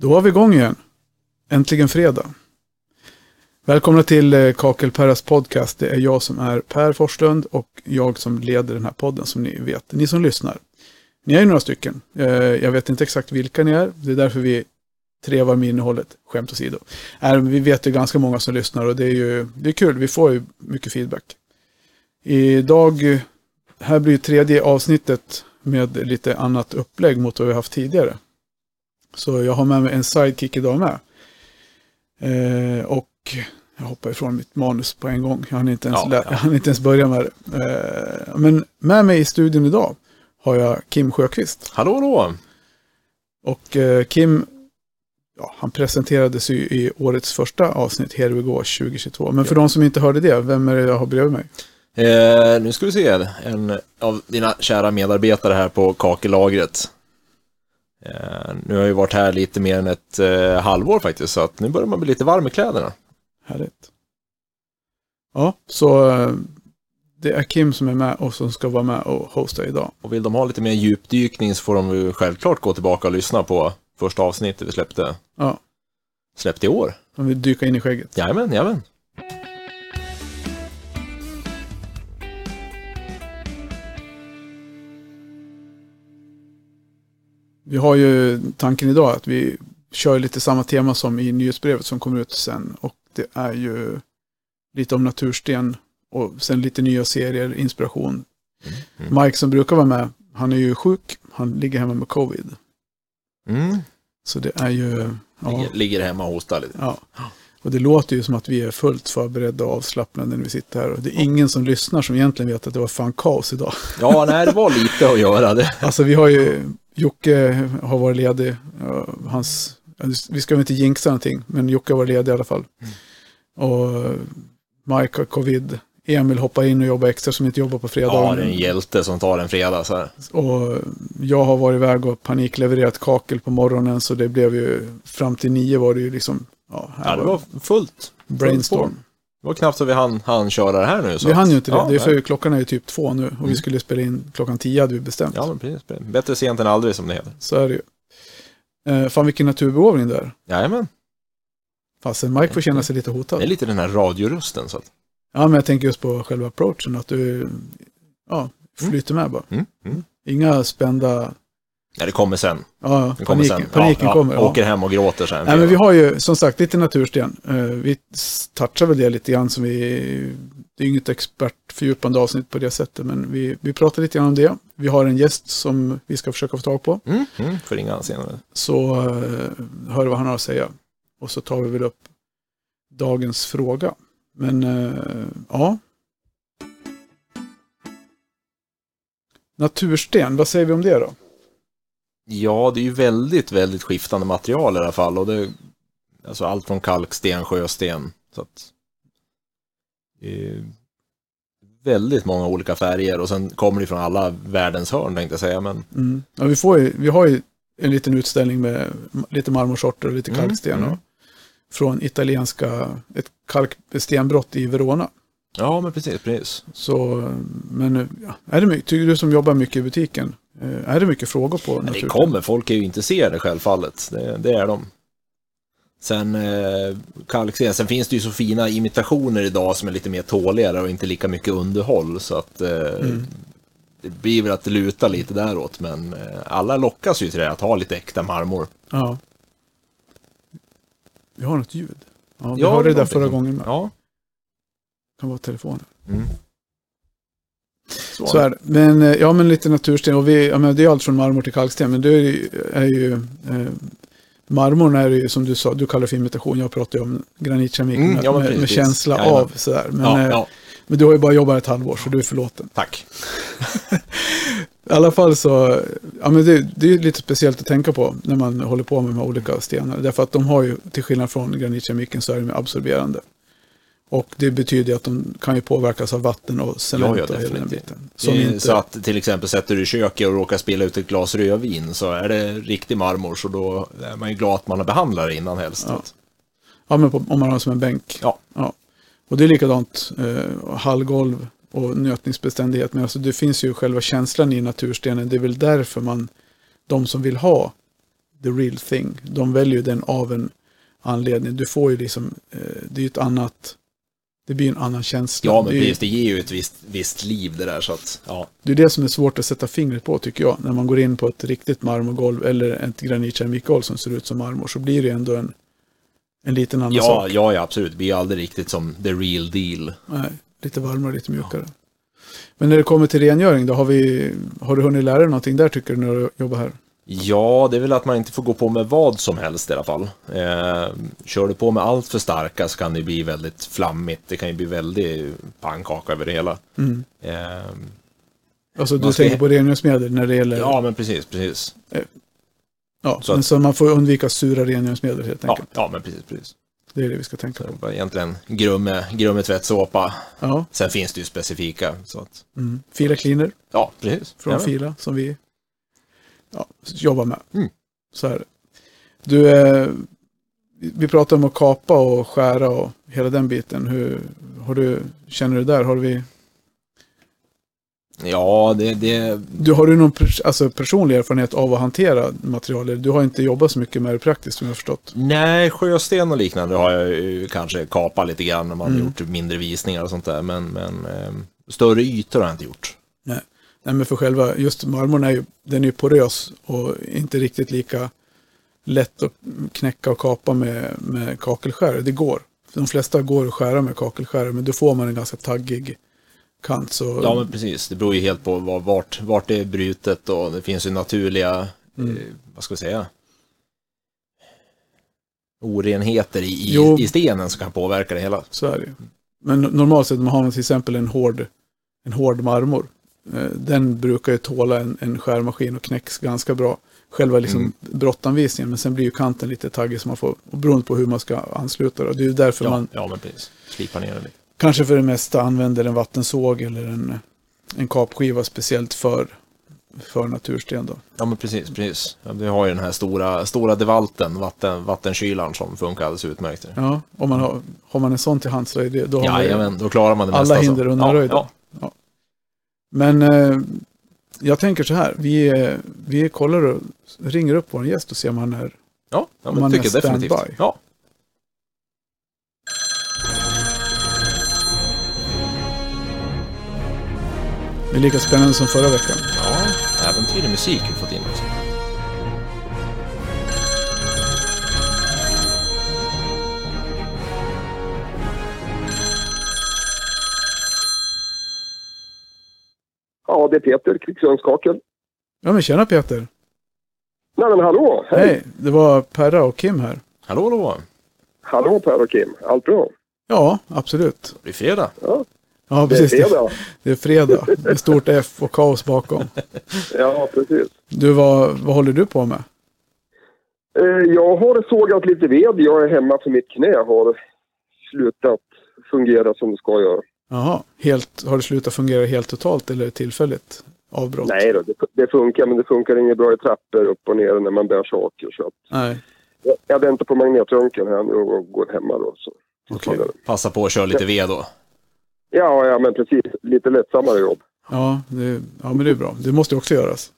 Då var vi igång igen. Äntligen fredag. Välkomna till eh, Kakelperras podcast. Det är jag som är Per Forslund och jag som leder den här podden som ni vet. Ni som lyssnar. Ni är ju några stycken. Eh, jag vet inte exakt vilka ni är. Det är därför vi trevar med innehållet. Skämt åsido. Vi vet ju ganska många som lyssnar och det är ju det är kul. Vi får ju mycket feedback. Idag, eh, här blir ju tredje avsnittet med lite annat upplägg mot vad vi haft tidigare. Så jag har med mig en sidekick idag med. Eh, och jag hoppar ifrån mitt manus på en gång. Jag hann inte ens, Ja, ja. Inte ens börja med det. Eh, men med mig i studion idag har jag Kim Sjöqvist. Hallå, hallå! Och eh, Kim, ja, han presenterades ju i årets första avsnitt, Here We Go 2022. Men för de som inte hörde det, vem är det jag har bredvid mig? Eh, nu ska vi se, en av dina kära medarbetare här på kakellagret. Eh, nu har jag ju varit här lite mer än ett eh, halvår faktiskt, så att nu börjar man bli lite varm i kläderna. Härligt. Ja, så eh, det är Kim som är med och som ska vara med och hosta idag. Och vill de ha lite mer djupdykning så får de ju självklart gå tillbaka och lyssna på första avsnittet vi släppte, Ja, släppte i år. de vill dyka in i skägget. Jajamän, jajamän. Vi har ju tanken idag att vi kör lite samma tema som i nyhetsbrevet som kommer ut sen. Och det är ju lite om natursten och sen lite nya serier, inspiration. Mm. Mike som brukar vara med, han är ju sjuk. Han ligger hemma med covid. Mm. Så det är ju... Ja, Ligger, ligger hemma och hostar lite. ja. Och det låter ju som att vi är fullt förberedda och avslappnade när vi sitter här. Och det är ingen som lyssnar som egentligen vet att det var fan kaos idag. Ja, nej, det var lite att göra det. Alltså vi har ju, Jocke har varit ledig, ja, hans, vi ska väl inte jinxa någonting, men Jocke har varit ledig i alla fall. Och Mike har covid, Emil hoppar in och jobbar extra som inte jobbar på Ja, fredagar. det är en hjälte som tar en fredag så här. och jag har varit iväg och paniklevererat kakel på morgonen, så det blev ju, fram till nio var det ju liksom, ja, Ja, det var fullt. brainstorm. Det var knappt så vi hann, hann köra det här nu. Så Vi hann ju inte det, Ja, det är för nej. klockan är ju typ två nu och vi Mm. skulle spela in klockan tio hade vi bestämt. Ja, men precis. Bättre sent än aldrig som det heter. Så är det ju. Eh, fan vilken naturbegåvning där. Jajamän. Fastän Mike får känna sig lite hotad. Det är lite den här radiorösten. Så att... Ja, men jag tänker just på själva approachen, att du ja, flyter med bara. mm. Mm. Inga spända... Ja, det kommer sen. Ja, Det kommer paniken, sen. paniken ja, kommer. Ja, åker hem och gråter sen. Nej, men vi har ju som sagt lite natursten. Eh, vi touchar väl det lite grann som vi... Det är inget expertfördjupande avsnitt på det sättet, men vi, vi pratar lite grann om det. Vi har en gäst som vi ska försöka få tag på. Mm. Mm. Får ringa han senare. Så eh, hör vad han har att säga. Och så tar vi väl upp dagens fråga. Men eh, ja. Natursten, vad säger vi om det då? Ja, det är ju väldigt, väldigt skiftande material i alla fall. Och det, alltså allt från kalksten, sjösten. Så att, väldigt många olika färger och sen kommer det från alla världens hörn tänkte jag säga. Men Mm. Ja, vi, får ju, vi har ju en liten utställning med lite marmorsorter och lite Mm, kalksten. mm. Och, från italienska, ett kalkstenbrott i Verona. ja, men precis, precis. Så, men ja, är det mycket, tycker du som jobbar mycket i butiken, är det mycket frågor på Men det kommer, folk är ju intresserade självfallet. Det, det är de. Sen eh, kalksten, sen finns det ju så fina imitationer idag som är lite mer tåligare och inte lika mycket underhåll. Så att eh, Mm. det blir väl att det lutar lite däråt. Men eh, alla lockas ju till det, att ha lite äkta marmor. Ja. Vi har något ljud. Ja, vi Ja, hörde det där någonting. förra gången med. Ja. kan vara telefonen. Mm. Så är det. Men, eh, ja, men lite natursten. Och vi, ja, men det är allt från marmor till kalksten. Men det är ju, är ju eh, marmorn är ju som du sa, du kallar det för imitation. Jag pratar ju om granitkeramik Mm, med, ja, med, med känsla Jajamän. av sådär. Men, Ja, eh, ja, men du har ju bara jobbat ett halvår så du är förlåten. tack. I alla fall så, ja men det, det är lite speciellt att tänka på när man håller på med de här olika stenarna. Därför att de har ju, till skillnad från granitkemiken så är de absorberande. Och det betyder att de kan ju påverkas av vatten och cement Ja, ja, och hela den biten. Inte, Så att till exempel sätter du i köket och råkar spilla ut ett glas rödvin så är det riktig marmor så då är man ju glad att man har behandlat det innan helst. Ja. ja men på, om man har det som en bänk. Ja. Och det är likadant, eh, hallgolv och nötningsbeständighet. Men alltså det finns ju själva känslan i naturstenen. Det är väl därför man, de som vill ha the real thing. De väljer den av en anledning. Du får ju liksom, eh, det är ju ett annat, det blir en annan känsla. Ja, men det, precis. Det ger ju ett visst, visst liv det där så att, ja. det är det som är svårt att sätta fingret på tycker jag. När man går in på ett riktigt marmorgolv eller ett granitkeramikgolv som ser ut som marmor så blir det ändå en, en liten annan Ja, sak. ja, ja, absolut. Det blir aldrig riktigt som the real deal. Nej, lite varmare, lite mjukare. Men när det kommer till rengöring, då har, vi, har du hunnit lära dig någonting där tycker du när du jobbar här? Ja, det är väl att man inte får gå på med vad som helst i alla fall. Eh, kör du på med allt för starka så kan det bli väldigt flammigt. Det kan ju bli väldigt pannkaka över det hela. Mm. Eh, Alltså du ska- tänker på rengöringsmedel när det gäller... ja, men precis, precis. ja så men att- så man får undvika sura rengöringsmedel helt Ja, enkelt. ja, men precis, precis. Det är det vi ska tänka Så på. egentligen grumme, grumme tvättsåpa. Ja, Sen finns det ju specifika. Så att, mm. Fila cleaner ja, precis. från Ja, Fila som vi ja, jobbar med. Mm. Så är det. Du, eh, vi pratar om att kapa och skära och hela den biten. Hur har du, känner du där? Har vi, ja det, det, du, har du någon pers- alltså personlig erfarenhet av att hantera material? Du har inte jobbat så mycket med det praktiskt som jag har förstått. nej, sjösten och liknande har jag ju kanske kapat lite grann när man Mm. har gjort mindre visningar och sånt där. Men, men eh, större ytor har jag inte gjort. Nej, men för själva, just marmorn är ju, den är ju porös och inte riktigt lika lätt att knäcka och kapa med, med kakelskärare. Det går. De flesta går att skära med kakelskärare, men då får man en ganska taggig kant. Så, Ja, men precis. Det beror ju helt på var, vart, vart det är brutet och det finns ju naturliga, Mm. eh, vad ska vi säga, orenheter i, i, i stenen som kan påverka det hela. så är det. Men normalt sett om man har till exempel en hård, en hård marmor. Eh, Den brukar ju tåla en, en skärmaskin och knäcks ganska bra. Själva liksom Mm. brottanvisningen, men sen blir ju kanten lite taggig så man får, och beroende på hur man ska ansluta det. Det är ju därför Ja, man ja, men precis. Slipa ner det lite. kanske för det mesta använder en vattensåg eller en, en kapskiva speciellt för, för natursten. Då. Ja, men precis, precis. Ja, vi har ju den här stora, stora devalten, vatten, vattenskylan som funkar alldeles utmärkt. Ja, om man har, har man en sån till hands så är det, då har man ju Jajamän, då klarar man det alla mesta. hinder så. undanröjda. Ja, ja. Men eh, jag tänker så här, vi, vi kollar och ringer upp vår gäst och ser om han är... ja, ja Om tycker är standby. Ja. Det är lika spännande som förra veckan. ja, äventyrlig musik har vi fått in också. Ja, det är Peter, Kvicksundskakel. Ja men tjena Peter! Nej men hallå! Hej! Hej! Det var Perra och Kim här. Hallå, hallå. Hallå Per och Kim, allt bra? Ja, absolut. Det blir fredag. Ja, Ja, det är precis. fredag. Det är fredag. Med stort F och kaos bakom. Ja, precis. Du, vad, vad håller du på med? Eh, Jag har sågat lite ved. Jag är hemma för mitt knä har slutat fungera som det ska göra. Jaha, helt, har det slutat fungera helt totalt eller tillfälligt avbrott? Nej då, det, det funkar, men det funkar inget bra i trappor upp och ner när man bär saker. Så att Nej. jag, jag väntar på magnetröntgen här nu och går hemma då. Så. Okej. Passa på att köra lite ved då. Ja, ja, men precis. Lite lättsammare jobb. Ja, det, ja, men det är bra. Det måste ju också göras.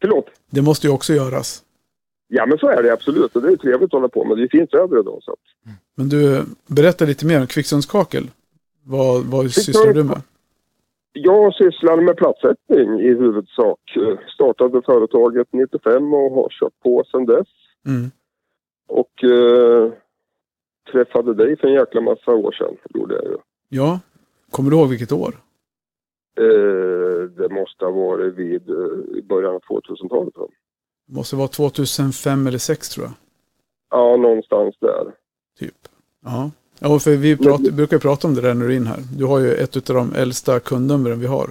Förlåt? Det måste ju också göras. Ja, men så är det absolut. Och det är trevligt att hålla på med. Det är fint väder idag. Så. Men du, berätta lite mer om kvicksilverskakel. Vad, vad sysslar du med? Jag sysslar med platssättning i huvudsak. Startade företaget 95 och har kört på sedan dess. Mm. Och eh, träffade dig för en jäkla massa år sedan. Gjorde jag ju. Ja, kommer du ihåg vilket år? Eh, det måste ha varit vid eh, början av 2000-talet. va? Det måste vara 2005 eller 2006 tror jag. Ja, någonstans där. Typ. Ja, ja för vi pratar, brukar prata om det där när du är in här. Du har ju ett av de äldsta kundnumren vi har.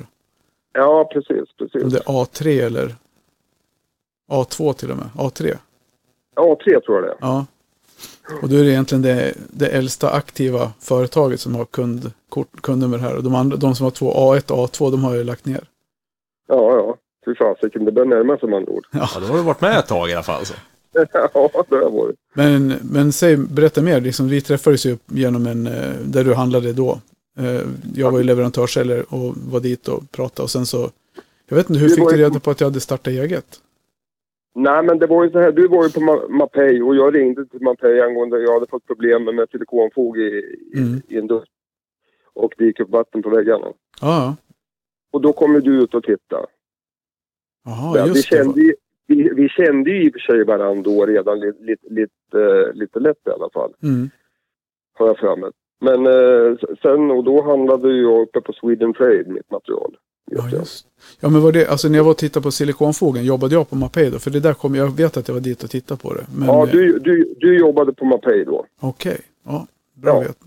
Ja, precis, Om precis. det är A3 eller A2 till och med. A3. Ja, tre tror jag det är. Ja. Och då är det egentligen det, det äldsta aktiva företaget som har kund, kort, kundnummer här. Och de, andra, de som har två A1 och A2, de har ju lagt ner. Ja, ja. Fy fasiken, det börjar närma sig med andra ord. Ja, då har du varit med ett tag i alla fall. Så. ja, det har varit. Men, men säg, berätta mer. Liksom, vi träffades ju genom en, eh, där du handlade då. Eh, Jag var ju leverantörssäljare och var dit och pratade. Och sen så, jag vet inte, hur Det fick du reda på att jag hade startat eget? Nej, men det var ju så här. Du var ju på Ma- Mapei och jag ringde till Mapei angående jag hade fått problem med silikonfog i, i, Mm. i en dusch. Och det gick upp vatten på väggarna. Ja. Och då kom ju du ut och tittade. Jaha, Ja, vi, just det. kände ju, vi, vi kände ju i och för sig varandra då redan lite, lite, lite, lite lätt i alla fall. Mm. Har jag för mig. Men eh, sen och då handlade jag uppe på Sweden Trade mitt material. Ja, just. Ja, men var det, alltså när jag var och tittade på silikonfogen, jobbade jag på Mapei då? För det där kom, jag vet att jag var dit och tittade på det. Men, Ja, eh, du, du, du jobbade på Mapei då. Okej, ja. Bra Ja. vet.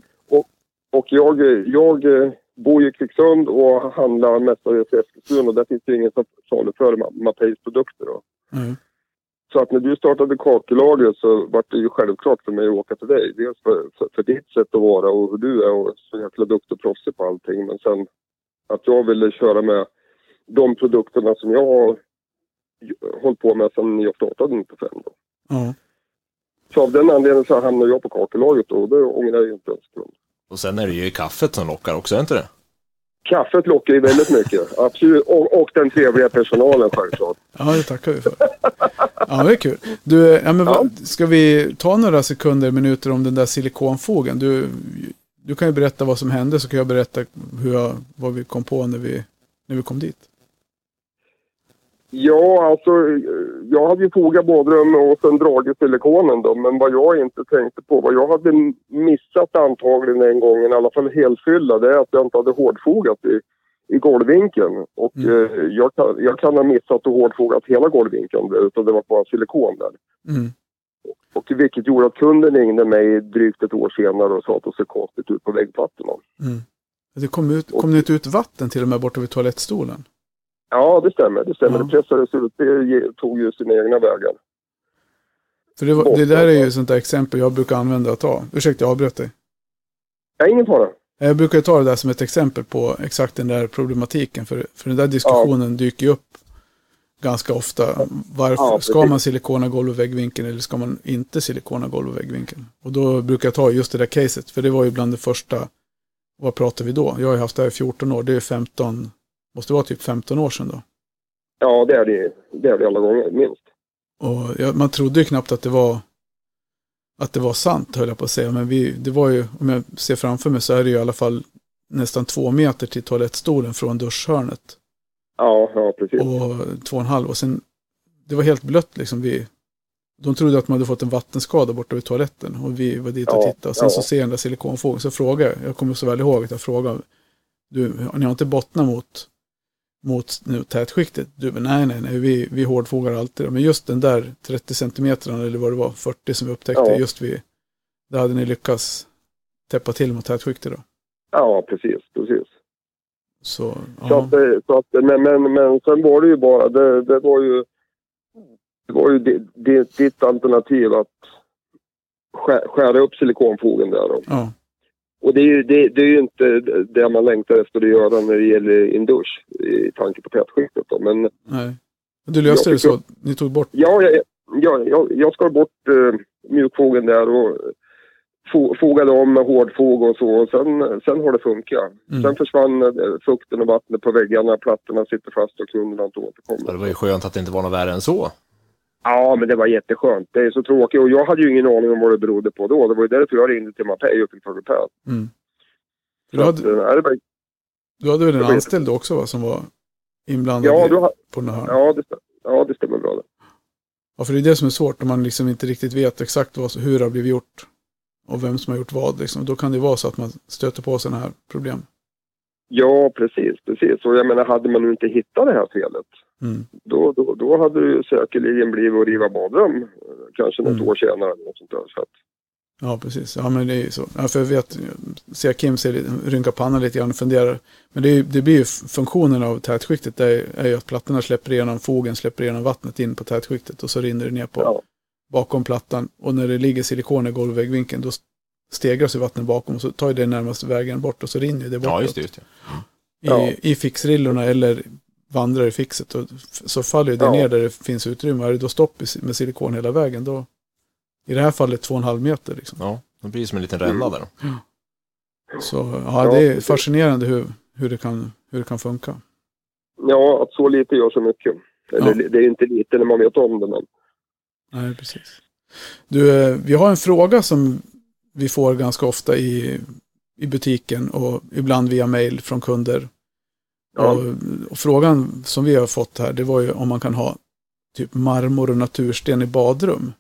Och jag, jag eh, bor ju i Kvicksund och handlar mestadels i Eskilstuna och där finns det ingen som saluför Ma- Mapeis produkter. Då. Mm. Så att när du startade kakellagret så var det ju självklart för mig att åka till dig. Dels för, för, för ditt sätt att vara och hur du är och så jäkla duktig och proffsig på allting. Men sen att jag ville köra med de produkterna som jag har hållit på med sedan jag startade 95. Då. Ja. Så av den anledningen så hamnade jag på kakellagret och det ångrar jag inte en sekund. Och sen är det ju kaffet som lockar också, är inte det? Kaffet lockar ju väldigt mycket, absolut. Och, och den trevliga personalen självklart. ja, det tackar vi för. Ja, det är kul. Du, ja, men vad, ska vi ta några sekunder, minuter om den där silikonfogen? Du, du kan ju berätta vad som hände så kan jag berätta hur jag, vad vi kom på när vi, när vi kom dit. Ja, alltså jag hade ju fogat badrum och sen dragit silikonen då. Men vad jag inte tänkte på, vad jag hade missat antagligen en gång, i alla fall helfylla, det är att jag inte hade hårdfogat i, i golvvinkeln. Och Mm. eh, jag, kan, jag kan ha missat att hårdfogat hela golvvinkeln, utan det var bara silikon där. Mm. Och vilket gjorde att kunden ringde mig drygt ett år senare och sa att det såg konstigt ut på väggplattorna. Mm. Det kom, ut, kom det inte ut vatten till och med borta vid toalettstolen? Ja, det stämmer. Det stämmer. Ja. Det pressades ut. Det tog ju sina egna vägar. För det, var, det där är ju sånt där exempel jag brukar använda och ta. Ursäkta, jag avbröt dig. Ja, ingen fara. Jag brukar ta det där som ett exempel på exakt den där problematiken. För, för den där diskussionen dyker ju upp ganska ofta. Varför, Ja, ska man silikona golv och väggvinkeln eller ska man inte silikona golv och väggvinkeln? Och då brukar jag ta just det där caset. För det var ju bland det första. Vad pratar vi då? Jag har ju haft det här i 14 år. Det är 15, måste vara typ 15 år sedan då. Ja, det är det, det, är det alla gånger, minst. Och jag, man trodde ju knappt att det var att det var sant höll jag på att säga. Men vi, det var ju, om jag ser framför mig så är det ju i alla fall nästan två meter till toalettstolen från duschhörnet. Ja, ja precis. Och två och en halv. Och sen, det var helt blött liksom. Vi, de trodde att man hade fått en vattenskada borta vid toaletten. Och vi var dit och Ja, tittade. Och sen ja. så ser jag den där silikonfågeln. Så frågade jag, jag kommer så väl ihåg att jag frågade. Du, ni har inte bottnat mot, mot nu, tätskiktet? Du, nej, nej, nej, vi, vi hårdfogar alltid. Men just den där 30 centimeterna eller vad det var, 40 som vi upptäckte, Ja. just vid, där hade ni lyckats täppa till mot tätskiktet då. Ja, precis, precis. Så, Så att, så att, men, men, men sen var det ju bara, det, det var ju, det var ju di- di- ditt alternativ att skär, skära upp silikonfogen där. Då. ja. Och det är, ju, det, det är ju inte det man längtar efter att göra när det gäller en dusch i tanke på tätskiktet. Då. Men Nej. Du löste det så? Ni tog bort? ja, jag, jag, jag, jag skar bort eh, mjukfogen där och fo, fogade om med hårdfog och så. Och sen, sen har det funkat. Mm. Sen försvann eh, fukten och vattnet på väggarna, plattorna sitter fast och kunderna inte Ja, återkommer. det var ju skönt att det inte var något värre än så. Ja, men det var jätteskönt. Det är så tråkigt och jag hade ju ingen aning om vad det berodde på då. Det var ju därför jag ringde till Mapei och fick tag i Per. Mm. Du att, hade, eh, det var, du hade väl en anställd också va, som var inblandad ja, i- har- på den här? ja, det, ja, det stämmer bra det. Ja, för det är det som är svårt om man liksom inte riktigt vet exakt vad, hur det har blivit gjort och vem som har gjort vad. Liksom. Då kan det vara så att man stöter på sådana här problem. Ja, precis, precis. Och jag menar, hade man nu inte hittat det här felet, Mm. då, då, då hade det säkerligen blivit att riva badrum. eh, Kanske något Mm. år senare. eller Något sånt där. Så att, Ja, precis. Ja, men det är ju så. Ja, för jag vet, ser Kim ser, rynkar pannan lite grann och funderar. Men det, är, det blir ju funktionen av tätskiktet. Det är, är ju att plattorna släpper igenom, fogen släpper igenom vattnet in på tätskiktet och så rinner det ner på ja, bakom plattan. Och när det ligger silikon i golvväggvinkeln då stegras ju vattnet bakom och så tar ju det närmaste vägen bort och så rinner det bort. Ja, just det. Just det. i, Ja. i fixrillorna eller vandrar i fixet. Och så faller det Ja. ner där det finns utrymme. Är det då stopp med silikon hela vägen då, i det här fallet två och en halv meter. Liksom. Ja, det blir som en liten ränna där. Så ja, Ja, det är fascinerande hur, hur, det kan, hur det kan funka. ja, att så lite gör så mycket. Eller, Ja. Det är ju inte lite när man vet om det, men Nej, precis. Du, eh, vi har en fråga som vi får ganska ofta i, i butiken och ibland via mail från kunder. Ja. Och, och frågan som vi har fått här, det var ju om man kan ha typ marmor och natursten i badrum.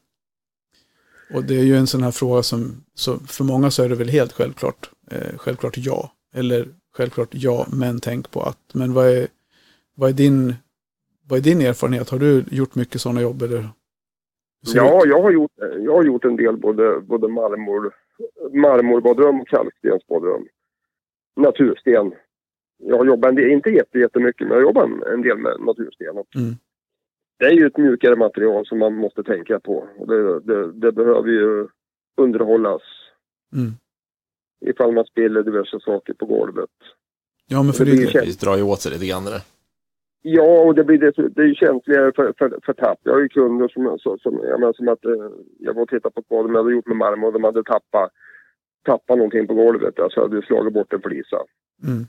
Och det är ju en sån här fråga som, så för många så är det väl helt självklart, eh, självklart ja. Eller självklart ja, men tänk på att. Men vad är, vad är, din, vad är din erfarenhet? Har du gjort mycket sådana jobb? Eller? Ja, jag har gjort, jag har gjort en del både, både marmor, marmorbadrum och kalkstensbadrum. Natursten. Jag har jobbat en del, inte jätte, jättemycket, men jag jobbar en- en del med natursten. Mm. Det är ju ett mjukare material som man måste tänka på. Och det, det, det behöver ju underhållas Mm. ifall man spiller diverse saker på golvet. Ja, men för Det det, Det drar ju åt sig lite grann det. Ja, och det blir det, det är ju känsligare för, för, för tapp. Jag har ju kunder som, som, som, jag menar, som att eh, jag var och tittade på ett bad de hade gjort med marmor och de hade tappat, tappat någonting på golvet. Alltså hade slagit bort en flisa. mm.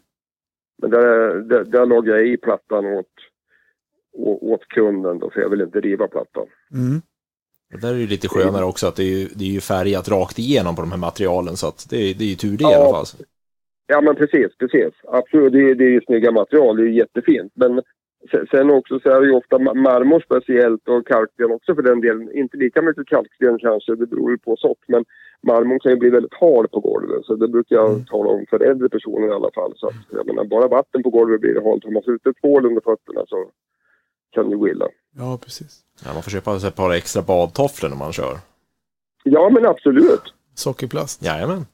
Men där, där, där lagade jag i plattan åt, åt kunden då, för jag vill inte riva plattan. Mm. Och där är det ju lite skönare också att det är ju, det är ju färgat rakt igenom på de här materialen så att det, är- det är ju tur det i Ja. alla fall. Ja men precis, precis. Absolut, det, är- det är ju snygga material, det är ju jättefint. Men sen- också så är det ju ofta ma- marmor speciellt och kalksten också för den delen. Inte lika mycket kalksten kanske, det beror ju på sort. Men marmorn kan ju bli väldigt hard på golvet. Så det brukar jag Mm. tala om för äldre personer i alla fall. Så att, jag menar, bara vatten på golvet blir det halt. Om man sätter tvål under fötterna så kan det gå illa. ja, precis. Ja, man får köpa sig ett par extra badtofflor när man kör. Ja men absolut. Sockerplast. Jajamän.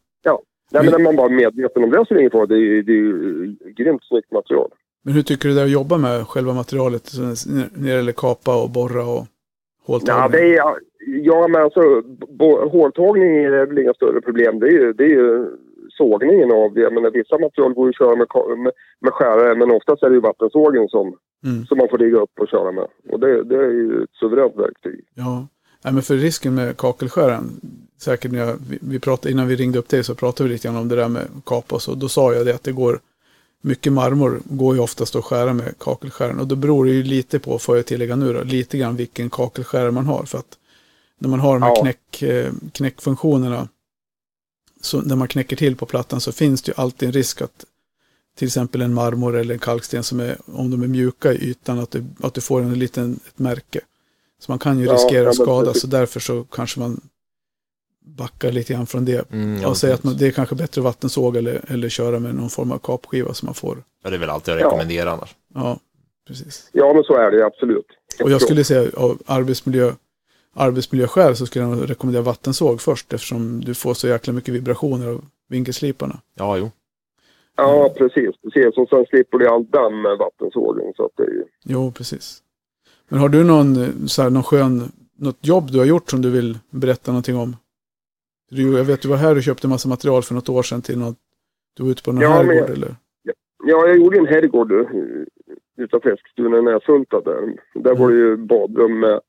Nej, Men- men är man bara medveten om det så är det är ju det är ju grymt snyggt material. Men hur tycker du det är att jobba med själva materialet när det gäller kapa och borra och Ja, håltagning? det är, ja men alltså bo- håltagning är väl inga större problem. Det är ju, det är ju sågningen av det. Jag menar, vissa material går ju att köra med, med, med skärare men oftast är det ju vattensågen som, Mm. som man får ligga upp och köra med. Och det, det är ju ett suveränt verktyg. Ja, Nej, men för risken med kakelskäran, säkert när jag, vi, vi pratade, innan vi ringde upp dig så pratade vi lite grann om det där med kapa och så. Då sa jag det att det går, mycket marmor går ju oftast att skära med kakelskäran. Och då beror det ju lite på, får jag tillägga nu då, lite grann vilken kakelskära man har. För att när man har de här Ja. knäck, eh, knäckfunktionerna, så när man knäcker till på plattan så finns det ju alltid en risk att till exempel en marmor eller en kalksten som är, om de är mjuka i ytan, att du, att du får en liten, ett märke. Så man kan ju riskera ja, att skada, så därför så kanske man backar lite grann från det. Mm, och säger att man, det är kanske bättre vattensåg eller, eller köra med någon form av kapskiva som man får. Ja, det är väl alltid att Ja. rekommendera annars. Ja, precis. Ja men så är det absolut. Och jag skulle säga av arbetsmiljö, arbetsmiljöskäl så skulle jag rekommendera vattensåg först eftersom du får så jäkla mycket vibrationer av vinkelsliparna. Ja, jo. Ja precis, precis. Och sen slipper du all damm med vattensågen. Så att det är ju... Jo, precis. Men har du någon, eh, så här, någon skön, något jobb du har gjort som du vill berätta någonting om? Du, jag vet du var här och köpte massa material för något år sedan till något, du var ute på någon Ja, herrgård jag- eller? Ja, jag gjorde en herrgård eh, utanför Eskilstuna när jag Sulta där. Där var det ju badrum med,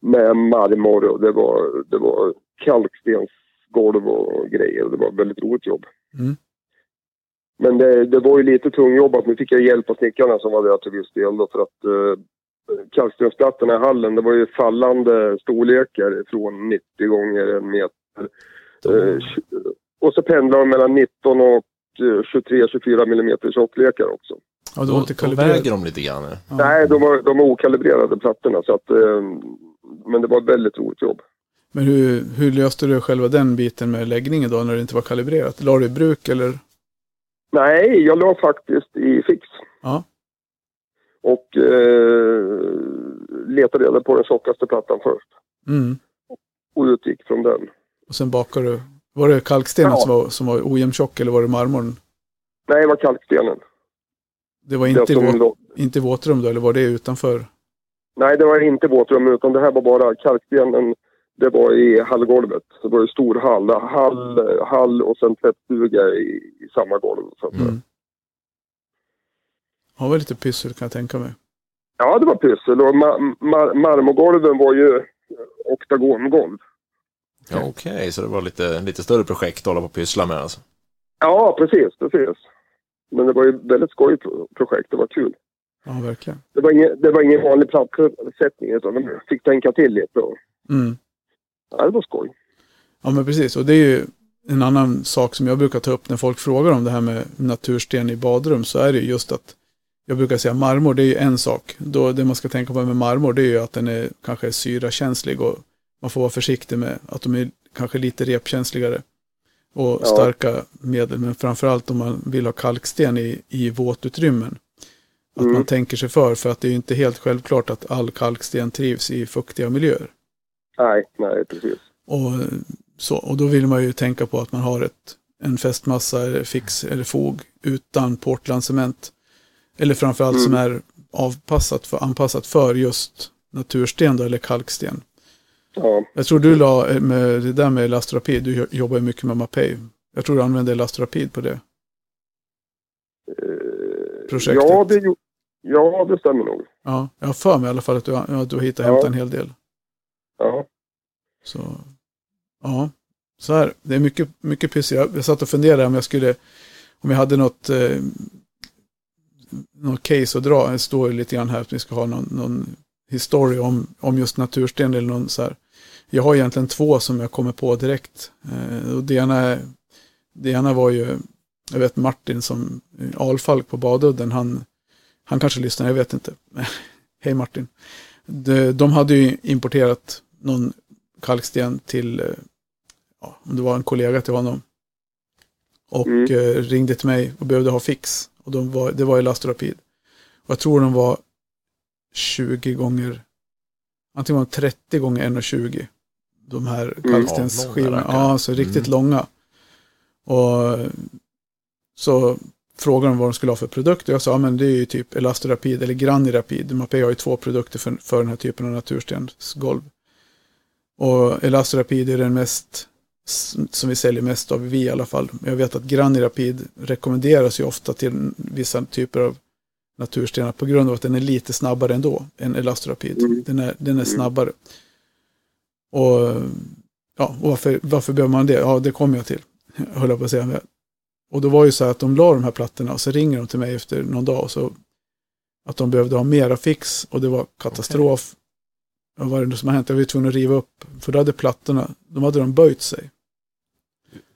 med marmor och det var, det var kalkstensgolv och grejer. Det var ett väldigt roligt jobb. Mm. Men det, det var ju lite tungjobbat. Nu fick jag hjälp av snickarna som var där till viss del då, för att eh, kalkstensplattorna i hallen, det var ju fallande storlekar från 90 gånger en meter. Eh, och så pendlar de mellan 19 och 23-24 millimeter tjocklekar också. Ja, du Då, då kalibrerad. väger de lite grann. Ja. Nej, de var, de var okalibrerade plattorna. Så att, eh, men det var ett väldigt roligt jobb. Men hur, hur löste du själva den biten med läggningen då när det inte var kalibrerat? La du i bruk eller? Nej, jag la faktiskt i fix. Ja. Och eh, letade reda på den tjockaste plattan först. Mm. Och utgick från den. Och sen bakar du. Var det kalkstenen Ja. som, var, som var ojämnt tjock eller var det marmorn? Nej, det var kalkstenen. Det var Det inte, våt, låg- inte våtrum då eller var det utanför? Nej, det var inte våtrum utan det här var bara kalkstenen. Det var i hallgolvet. Det var en stor hall. Hall, hall och sen tvättstuga i, i samma golv. Så att, Mm. Ja, det var lite pyssel kan jag tänka mig. Ja, det var pyssel. Och ma mar marmorgolven var ju oktagongolv. Ja, Okej, så det var lite, lite större projekt att hålla på och pyssla med alltså. Ja, precis, precis. Men det var ju ett väldigt skojigt pro- projekt. Det var kul. Ja, verkligen. Det var ingen, det var ingen vanlig plattsättning utan de fick tänka till lite. Och, Mm. ja, det var skoj. Ja, men precis. Och det är ju en annan sak som jag brukar ta upp när folk frågar om det här med natursten i badrum. Så är det ju just att jag brukar säga marmor, det är ju en sak. Då, det man ska tänka på med marmor, det är ju att den är kanske är syrakänslig och man får vara försiktig med att de är kanske lite repkänsligare. Och Ja. starka medel, men framförallt om man vill ha kalksten i, i våtutrymmen. Att Mm. man tänker sig för, för att det är inte helt självklart att all kalksten trivs i fuktiga miljöer. Nej, nej precis. Och, så, och då vill man ju tänka på att man har ett, en fästmassa eller fix eller fog utan portlandcement. Eller framförallt Mm. som är avpassat för, anpassat för just natursten då, eller kalksten. Ja, Jag tror du la eh, med det där med Elastrapid, du jo- jobbar ju mycket med Mapei. Jag tror du använde Elastrapid på det. eh, Projektet. ja, det, ja, det stämmer nog. Ja, jag har för mig i alla fall att du, att du har hittat Ja. hämtat en hel del. Ja, Så, ja, så här. Det är mycket, mycket pyssel. Jag, jag satt och funderade om jag skulle, om jag hade något, eh, något case att dra. Det står ju lite grann här att vi ska ha någon, någon historia om, om just natursten eller någon så här. Jag har egentligen två som jag kommer på direkt. Eh, och det, ena, det ena var ju, jag vet Martin som eh, Alfalk på Badudden, han, han kanske lyssnar, jag vet inte. Hej Martin. De, de hade ju importerat någon kalksten till, eh, ja, om det var en kollega till honom. Och Mm. ringde till mig och behövde ha fix. Och de var, det var Elastrapid. Och jag tror de var 20 gånger, antingen var de 30 gånger 1,20. De här Mm. kalkstensskivorna. Ja, långa Ja, så riktigt Mm. långa. Och så frågade de vad de skulle ha för produkt. Och jag sa, ja, men det är ju typ Elastrapid eller Granirapid. Mapei har ju två produkter för, för den här typen av naturstensgolv. Och Elastrapid är den mest, som vi säljer mest av vi i alla fall. Jag vet att Granirapid rekommenderas ju ofta till vissa typer av naturstenar på grund av att den är lite snabbare ändå än Elastrapid. Mm. Den, är, den är snabbare. Och, ja, och varför, varför behöver man det? Ja, det kommer jag till. Höll jag på att säga. Och då var ju så här att de la de här plattorna och så ringer de till mig efter någon dag och så att de behövde ha mera fix och det var katastrof. Vad var det som har hänt? Jag var tvungen att riva upp, för då hade plattorna, de hade de böjt sig.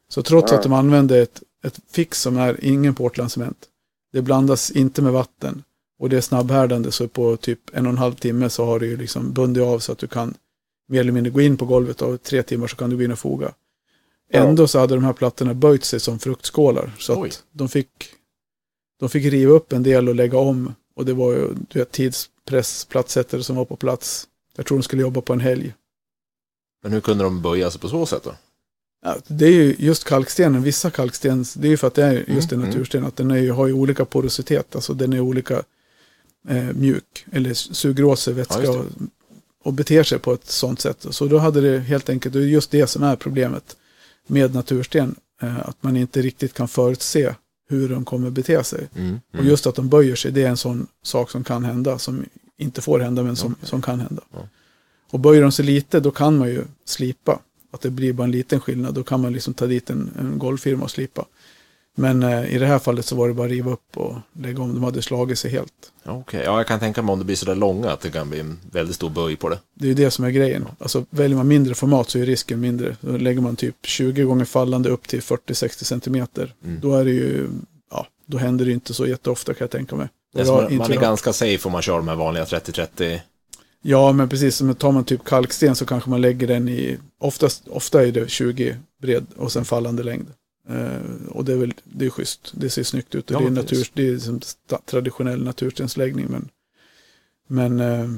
Så trots Ah. att de använde ett, ett fix som är ingen portlandcement, det blandas inte med vatten och det är snabbhärdande så på typ en och en halv timme så har det ju liksom bundit av så att du kan mer eller mindre gå in på golvet och tre timmar så kan du gå in och foga. Ändå så hade de här plattorna böjt sig som fruktskålar så Oj. att de fick, de fick riva upp en del och lägga om och det var ju du vet, tidspress, platssättare som var på plats. Jag tror de skulle jobba på en helg. Men hur kunde de böja sig på så sätt då? Ja, det är ju just kalkstenen, vissa kalksten, det är ju för att det är just en Mm, natursten, att den är, har ju olika porositet, alltså den är olika eh, mjuk, eller sugrose, vätska Ja, just och, och beter sig på ett sånt sätt. Så då hade det helt enkelt, det är just det som är problemet med natursten, eh, att man inte riktigt kan förutse hur de kommer bete sig. Mm. Och just att de böjer sig, det är en sån sak som kan hända, som inte får hända, men som, Okej. som kan hända. Ja. Och böjer de sig lite, då kan man ju slipa. Att det blir bara en liten skillnad, då kan man liksom ta dit en, en golvfirma och slipa. Men eh, i det här fallet så var det bara att riva upp och lägga om. De hade slagit sig helt. Okej, ja jag kan tänka mig om det blir sådär långa att det kan bli en väldigt stor böj på det. Det är ju det som är grejen. Alltså väljer man mindre format så är risken mindre. Då lägger man typ 20 gånger fallande upp till 40-60 centimeter. Mm. Då är det ju, ja, då händer det inte så jätteofta kan jag tänka mig. Jag inte man är ganska safe om man kör de här vanliga 30-30. Ja, men precis som tar man typ kalksten så kanske man lägger den i, oftast, ofta är det 20 bred och sen fallande längd. Eh, och det är väl, det är schysst, det ser snyggt ut och Ja, det är, natur, det är som sta- traditionell naturstensläggning. Men, men eh,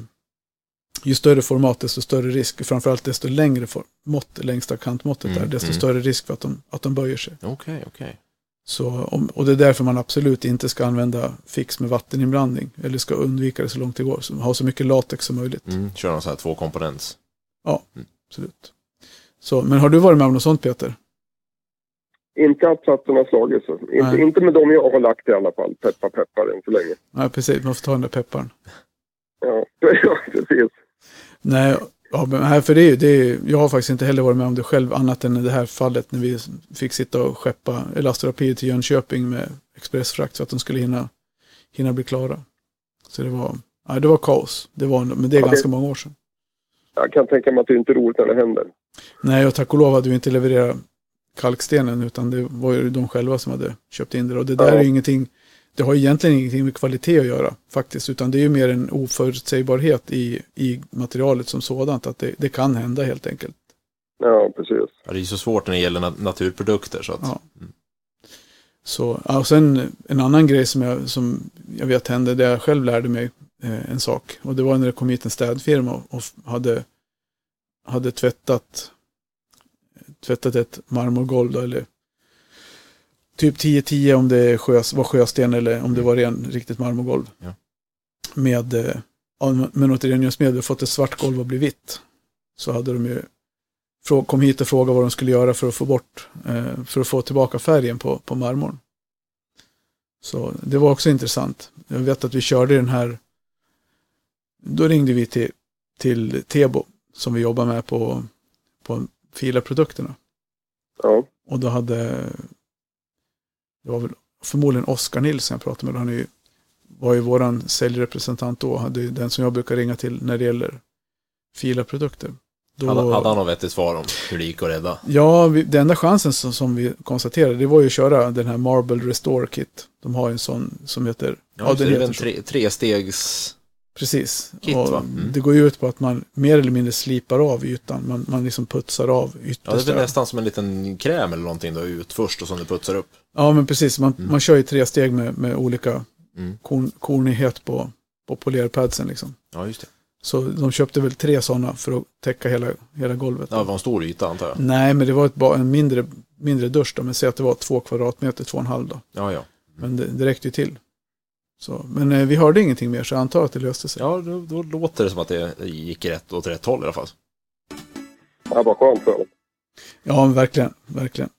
ju större format desto större risk, framförallt desto längre for, mått, längsta kantmåttet Mm, är, desto mm. större risk för att de, att de böjer sig. Okej, okej. Så, om, och det är därför man absolut inte ska använda fix med vatteninblandning, eller ska undvika det så långt det går, så, ha så mycket latex som möjligt. Mm, kör någon sån här tvåkomponents. Absolut. Så, men har du varit med om något sånt Peter? Inte att plattorna slagit sig. Inte, inte med dem jag har lagt i alla fall. Peppar peppar än så länge. Nej, precis. Man får ta den där pepparn. Ja, ja precis. Nej, ja, men här, för det är, ju- det är, jag har faktiskt inte heller varit med om det själv, annat än i det här fallet när vi fick sitta och skeppa Elastrapid till Jönköping med expressfrakt så att de skulle hinna, hinna bli klara. Så det var, ja, det var kaos. Det var, men det är Ja, det- ganska många år sedan. Jag kan tänka mig att det inte är roligt när det händer. Nej, och tack och lov hade vi inte levererat kalkstenen utan det var ju de själva som hade köpt in det. Och det där Ja. är ju ingenting, det har egentligen ingenting med kvalitet att göra faktiskt, utan det är ju mer en oförutsägbarhet i, i materialet som sådant, att det, det kan hända helt enkelt. Ja, precis. Ja, det är ju så svårt när det gäller nat- naturprodukter så att... Ja. Så, ja, och sen en annan grej som jag, som jag vet hände, där jag själv lärde mig eh, en sak. Och det var när det kom hit en städfirma och, och hade, hade tvättat, tvättat ett marmorgolv då, eller typ 10-10 om det sjö, var sjösten eller om det var ren, riktigt marmorgolv. Ja. Med, eh, med något rengöringsmedel, fått ett svart golv att bli vitt. Så hade de ju kom hit och frågade vad de skulle göra för att få bort, eh, för att få tillbaka färgen på, på marmorn. Så det var också intressant. Jag vet att vi körde den här, då ringde vi till, till Tebo som vi jobbar med på, på filarprodukterna. Ja. Och då hade, det var väl förmodligen Oskar Nilsson jag pratade med. Han är ju, var ju våran säljrepresentant då, hade ju den som jag brukar ringa till när det gäller filarprodukter. Då, Hade, hade han något vettigt svar om hur det gick att rädda? Ja, vi, den enda chansen som, som vi konstaterade, det var ju att köra den här Marble Restore Kit. De har ju en sån som heter... Ja, det är en tre, trestegs... Precis. kit? Mm. Det går ju ut på att man mer eller mindre slipar av ytan. Man, man liksom putsar av Ja, det är yttersta. väl nästan som en liten kräm eller någonting då ut först och som du putsar upp. Ja, men precis. Man, Mm. man kör ju tre steg med, med olika Mm. korn, kornighet på, på polerpadsen liksom. Ja, just det. Så de köpte väl tre sådana för att täcka hela, hela golvet. Ja, det var en stor yta antar jag. Nej, men det var ett, en mindre, mindre dusch då. Men säg att det var två kvadratmeter, två och en halv då. Ja, ja. Men det, det räckte ju till. Så, men eh, vi hörde ingenting mer så jag antar att det löste sig. Ja, då, då låter det som att det gick rätt åt rätt håll i alla fall. Ja, vad skönt för. Ja, men verkligen, verkligen.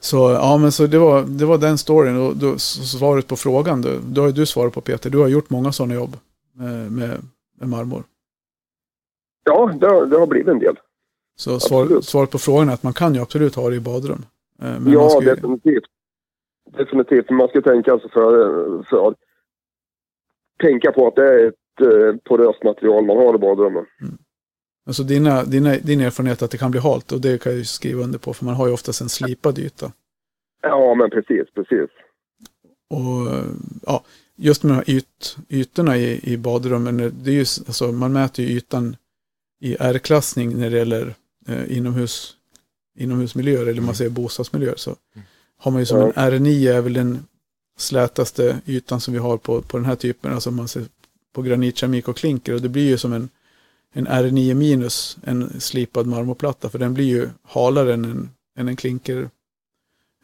Så ja, men så det var, det var den storyn och då, svaret på frågan, då, då har ju du svarat på Peter. Du har gjort många sådana jobb med, med, med marmor. Ja, det, har- det har blivit en del. Så svar, svaret på frågan är att man kan ju absolut ha det i badrum. Eh, Men man ja, ska ju, definitivt. Definitivt. Man ska tänka sig för, för tänka på att det är ett eh, poröst material man har i badrummet. alltså dina, dina, din erfarenhet att det kan bli halt och det kan jag ju skriva under på för man har ju oftast en slipad yta. Ja, men precis, precis. Och ja, just med de här yt, ytorna i, i badrummen, det är ju, alltså, man mäter ju ytan i R-klassning när det gäller eh, inomhus, inomhusmiljöer, eller man säger bostadsmiljöer. Så har man ju som Ja. en R9 är väl den slätaste ytan som vi har på, på den här typen, alltså man ser på granitkeramik och klinker. Och det blir ju som en, en R9 minus en slipad marmorplatta, för den blir ju halare än en, än en klinker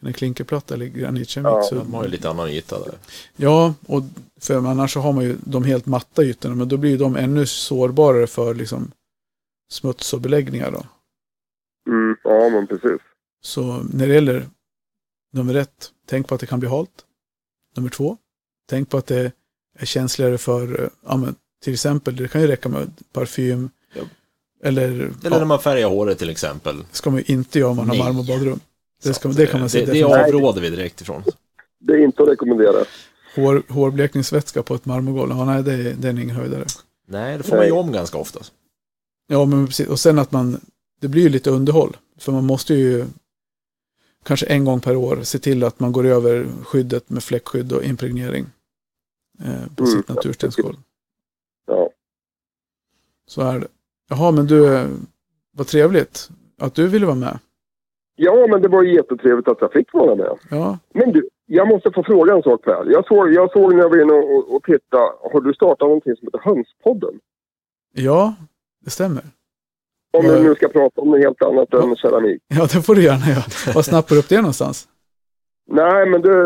än en klinkerplatta eller granitkeramik. Ja, så, De har ju lite annan yta där. Ja, och för annars så har man ju de helt matta ytorna, men då blir ju de ännu sårbarare för liksom smuts och beläggningar då. Mm, ja, men precis. Så när det gäller nummer ett, tänk på att det kan bli halt. Nummer två, tänk på att det är känsligare för, eh, ja men till exempel, det kan ju räcka med parfym. Ja. Eller, Eller ja, när man färgar håret till exempel. det ska man ju inte göra om man har Nej. marmorbadrum. Det, ska, det kan man säga det, det avråder vi direkt ifrån. Det är inte att rekommendera. Hår, hårblekningsvätska på ett marmorgolv, ja nej det, är- det är ingen höjdare. Nej, det får man ju om ganska ofta. Ja, men precis. Och sen att man, det blir ju lite underhåll. För man måste ju kanske en gång per år se till att man går över skyddet med fläckskydd och impregnering eh, på Mm. sitt naturstensgolv. Ja. Så är det. Jaha, men du, vad trevligt att du ville vara med. ja, men det var jättetrevligt att jag fick vara med. Ja, Men du, jag måste få fråga en sak Per. Jag såg, jag såg när jag var inne och, och tittade. Har du startat någonting som heter Hönspodden? ja det stämmer. Om Ja. vi nu ska prata om något helt annat än keramik. Ja, det får du gärna göra. Vad snappar du upp det någonstans? Nej, men det,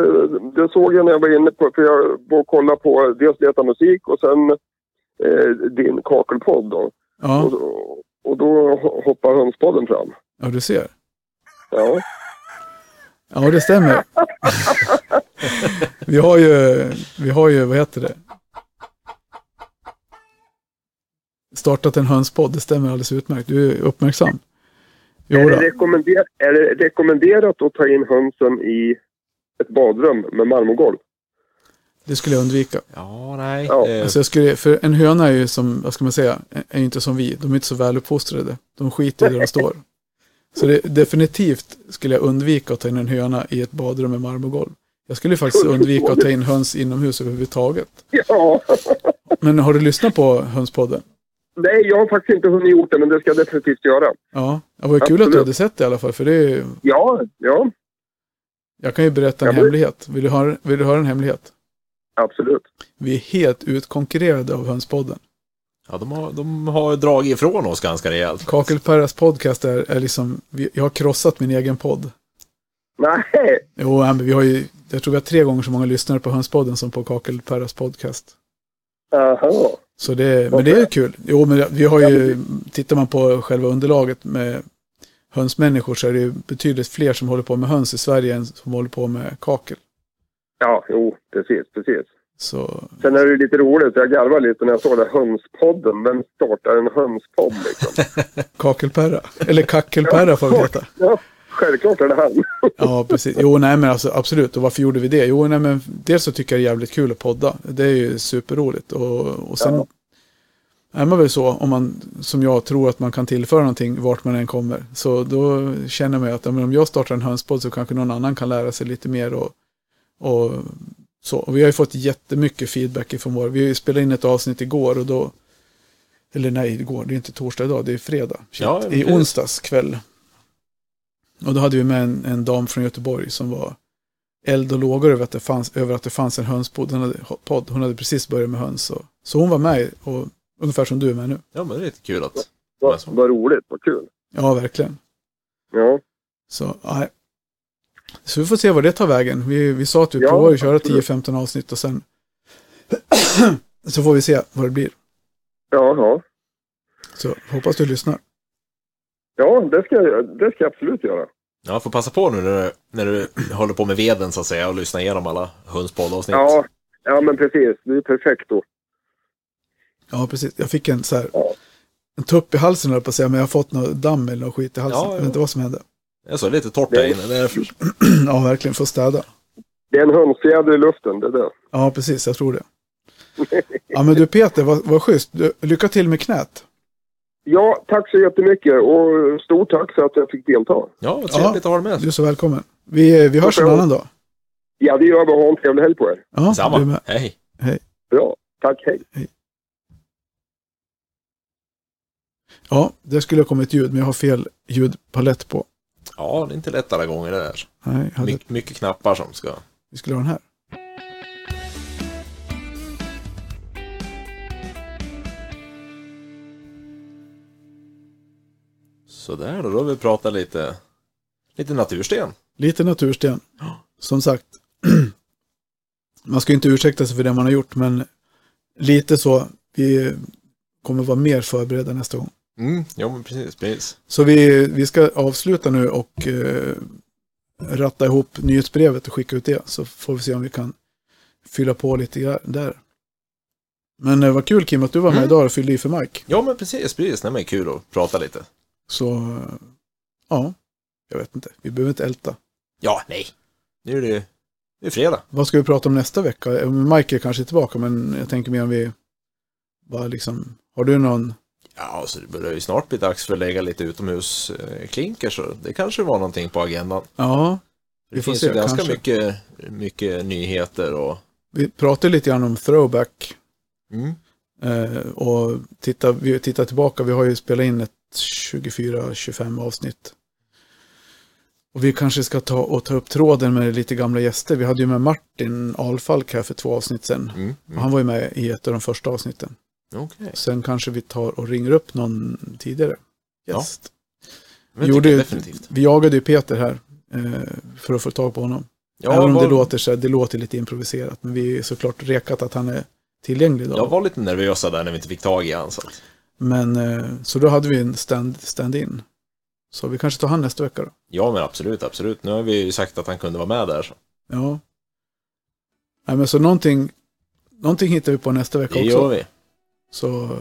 det såg jag när jag var inne på, för jag var och kollade på dels Leta Musik och sen eh, din kakelpodd då. Ja, Och, och då hoppar Hönspodden fram. ja du ser. Ja. Ja, det stämmer. vi har ju, vi har ju, vad heter det? Startat en hönspodd, det stämmer alldeles utmärkt. Du är uppmärksam. Jo, Är, det rekommender, är det rekommenderat att ta in hönsen i ett badrum med marmorgolv? Det skulle jag undvika. Ja, nej. Ja. eh, Alltså jag skulle, för en höna är ju som, vad ska man säga, är ju inte som vi. De är inte så väluppfostrade. De skiter i där de står. Så det, definitivt skulle jag undvika att ta in en höna i ett badrum med marmorgolv. Jag skulle faktiskt undvika att ta in höns inomhus överhuvudtaget. Ja. Men har du lyssnat på Hönspodden? Nej, jag har faktiskt inte hunnit gjort det, men det ska jag definitivt göra. Ja, det var kul att du hade sett det i alla fall. För det är, ju- Ja, ja, jag kan ju berätta en Ja, men- hemlighet. Vill du, höra, vill du höra en hemlighet? absolut. Vi är helt utkonkurrerade av Hönspodden. ja, de har, de har dragit ifrån oss ganska rejält. Kakelperras podcast är, är liksom, vi, jag har krossat min egen podd. Nej, Jo, men vi har ju, jag tror vi har tre gånger så många lyssnare på Hönspodden som på Kakelperras podcast. aha. Så det, men det är kul. Jo, men vi har ju, tittar man på själva underlaget med hönsmänniskor så är det ju betydligt fler som håller på med höns i Sverige än som håller på med kakel. Ja, jo, precis, precis. Så, Sen är det lite roligt, jag garvar lite när jag såg det hönspodden. Vem startar en hönspodd liksom? kakelperra. Eller kackelperra får vi heta. Ja, självklart är det han. Ja, precis. Jo, nej men alltså absolut. Och varför gjorde vi det? Jo, nej men dels så tycker jag det är jävligt kul att podda. Det är ju superroligt. Och, och sen Ja. är man väl så, om man som jag tror att man kan tillföra någonting vart man än kommer. Så då känner man ju att ja, men om jag startar en hönspodd så kanske någon annan kan lära sig lite mer. Och, och så. Och vi har ju fått jättemycket feedback ifrån vår. Vi spelade in ett avsnitt igår och då eller nej, igår, det är inte torsdag idag, det är fredag. Shit. Ja, I onsdags kväll. Och då hade vi med en, en dam från Göteborg som var eld och lågor över att det fanns, över att det fanns en hönspodd. Hon hade, podd. Hon hade precis börjat med höns. Och, så hon var med, och, ungefär som du är med nu. Ja, men det är lite kul att... Vad, roligt, vad kul. Ja, verkligen. Ja, Så, nej. så vi får se vad det tar vägen. Vi, vi sa att vi Ja, provar att köra absolut. 10-15 avsnitt och sen så får vi se vad det blir. ja, ja. Så hoppas du lyssnar. Ja, det ska, jag- det ska jag absolut göra. Ja, får passa på nu när du, när du håller på med veden så att säga och lyssna igenom alla hönspoddavsnitt. Ja, ja men precis. Det är perfekt då. Ja, precis. Jag fick en så här, Ja. en tupp i halsen höll på att säga, men jag har fått något damm eller något skit i halsen. Ja, ja. Jag vet inte vad som hände. Jag såg lite torrt där inne. Det är ja, verkligen. Får städa. Det är en hönsfjäder i luften, det är det. Ja, precis. Jag tror det. Ja, men du Peter, vad, vad schysst. Du, lycka till med knät. Ja, tack så jättemycket och stort tack för att jag fick delta. Ja, vad trevligt att ha dig med. Du är så välkommen. Vi, vi hörs en annan dag. Ja, det gör vi. Ha en trevlig helg på er. Ja, Samma. med. Hej. Bra. Tack, hej. Ja, det skulle ha kommit ljud, men jag har fel ljudpalett på. Ja, det är inte lätt alla gånger det där. Nej, hade, My, mycket knappar som ska... vi skulle ha den här. Sådär då, då har vi pratat lite... Lite natursten. Lite natursten. Som sagt, man ska ju inte ursäkta sig för det man har gjort, men lite så. Vi kommer vara mer förberedda nästa gång. Mm, ja men precis, precis. Så vi, vi ska avsluta nu och eh, ratta ihop nyhetsbrevet och skicka ut det. Så får vi se om vi kan fylla på lite där. Men eh, vad kul Kim att du var med Mm. idag och fyllde i för Mike. Ja men precis, precis. Det är kul att prata lite. Så eh, ja, jag vet inte. Vi behöver inte älta. Ja, nej. Nu är det, det är fredag. Vad ska vi prata om nästa vecka? Eh, Mike är kanske tillbaka men jag tänker mer om vi bara liksom, har du någon Ja, så det börjar ju snart bli dags för att lägga lite utomhusklinker så det kanske var någonting på agendan. Ja, Det Vi får finns se, ju ganska kanske. mycket, mycket nyheter och... vi pratade lite grann om throwback Mm. Eh, och titta, vi tittar tillbaka, vi har ju spelat in ett 24-25 avsnitt. Och vi kanske ska ta och ta upp tråden med lite gamla gäster. Vi hade ju med Martin Alfalk här för två avsnitt sedan. Mm. Mm. han var ju med i ett av de första avsnitten. Okej. Sen kanske vi tar och ringer upp någon tidigare gäst. Men Gjorde tycker ju-. Vi jagade ju Peter här eh, för att få tag på honom. Ja, Även om var, det, låter, så det låter lite improviserat. Men vi är såklart rekat att han är tillgänglig idag. jag var lite nervösa där när vi inte fick tag i han. Men eh, så då hade vi en stand- stand-in. så vi kanske tar han nästa vecka då. Ja, men absolut, absolut. Nu har vi ju sagt att han kunde vara med där. Så. Ja. Nej men så någonting, någonting hittar vi på nästa vecka Det också. gör vi. Så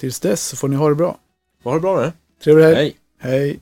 tills dess så får ni ha det bra. Ha det bra nu. Trevlig helg. Hej. Hej.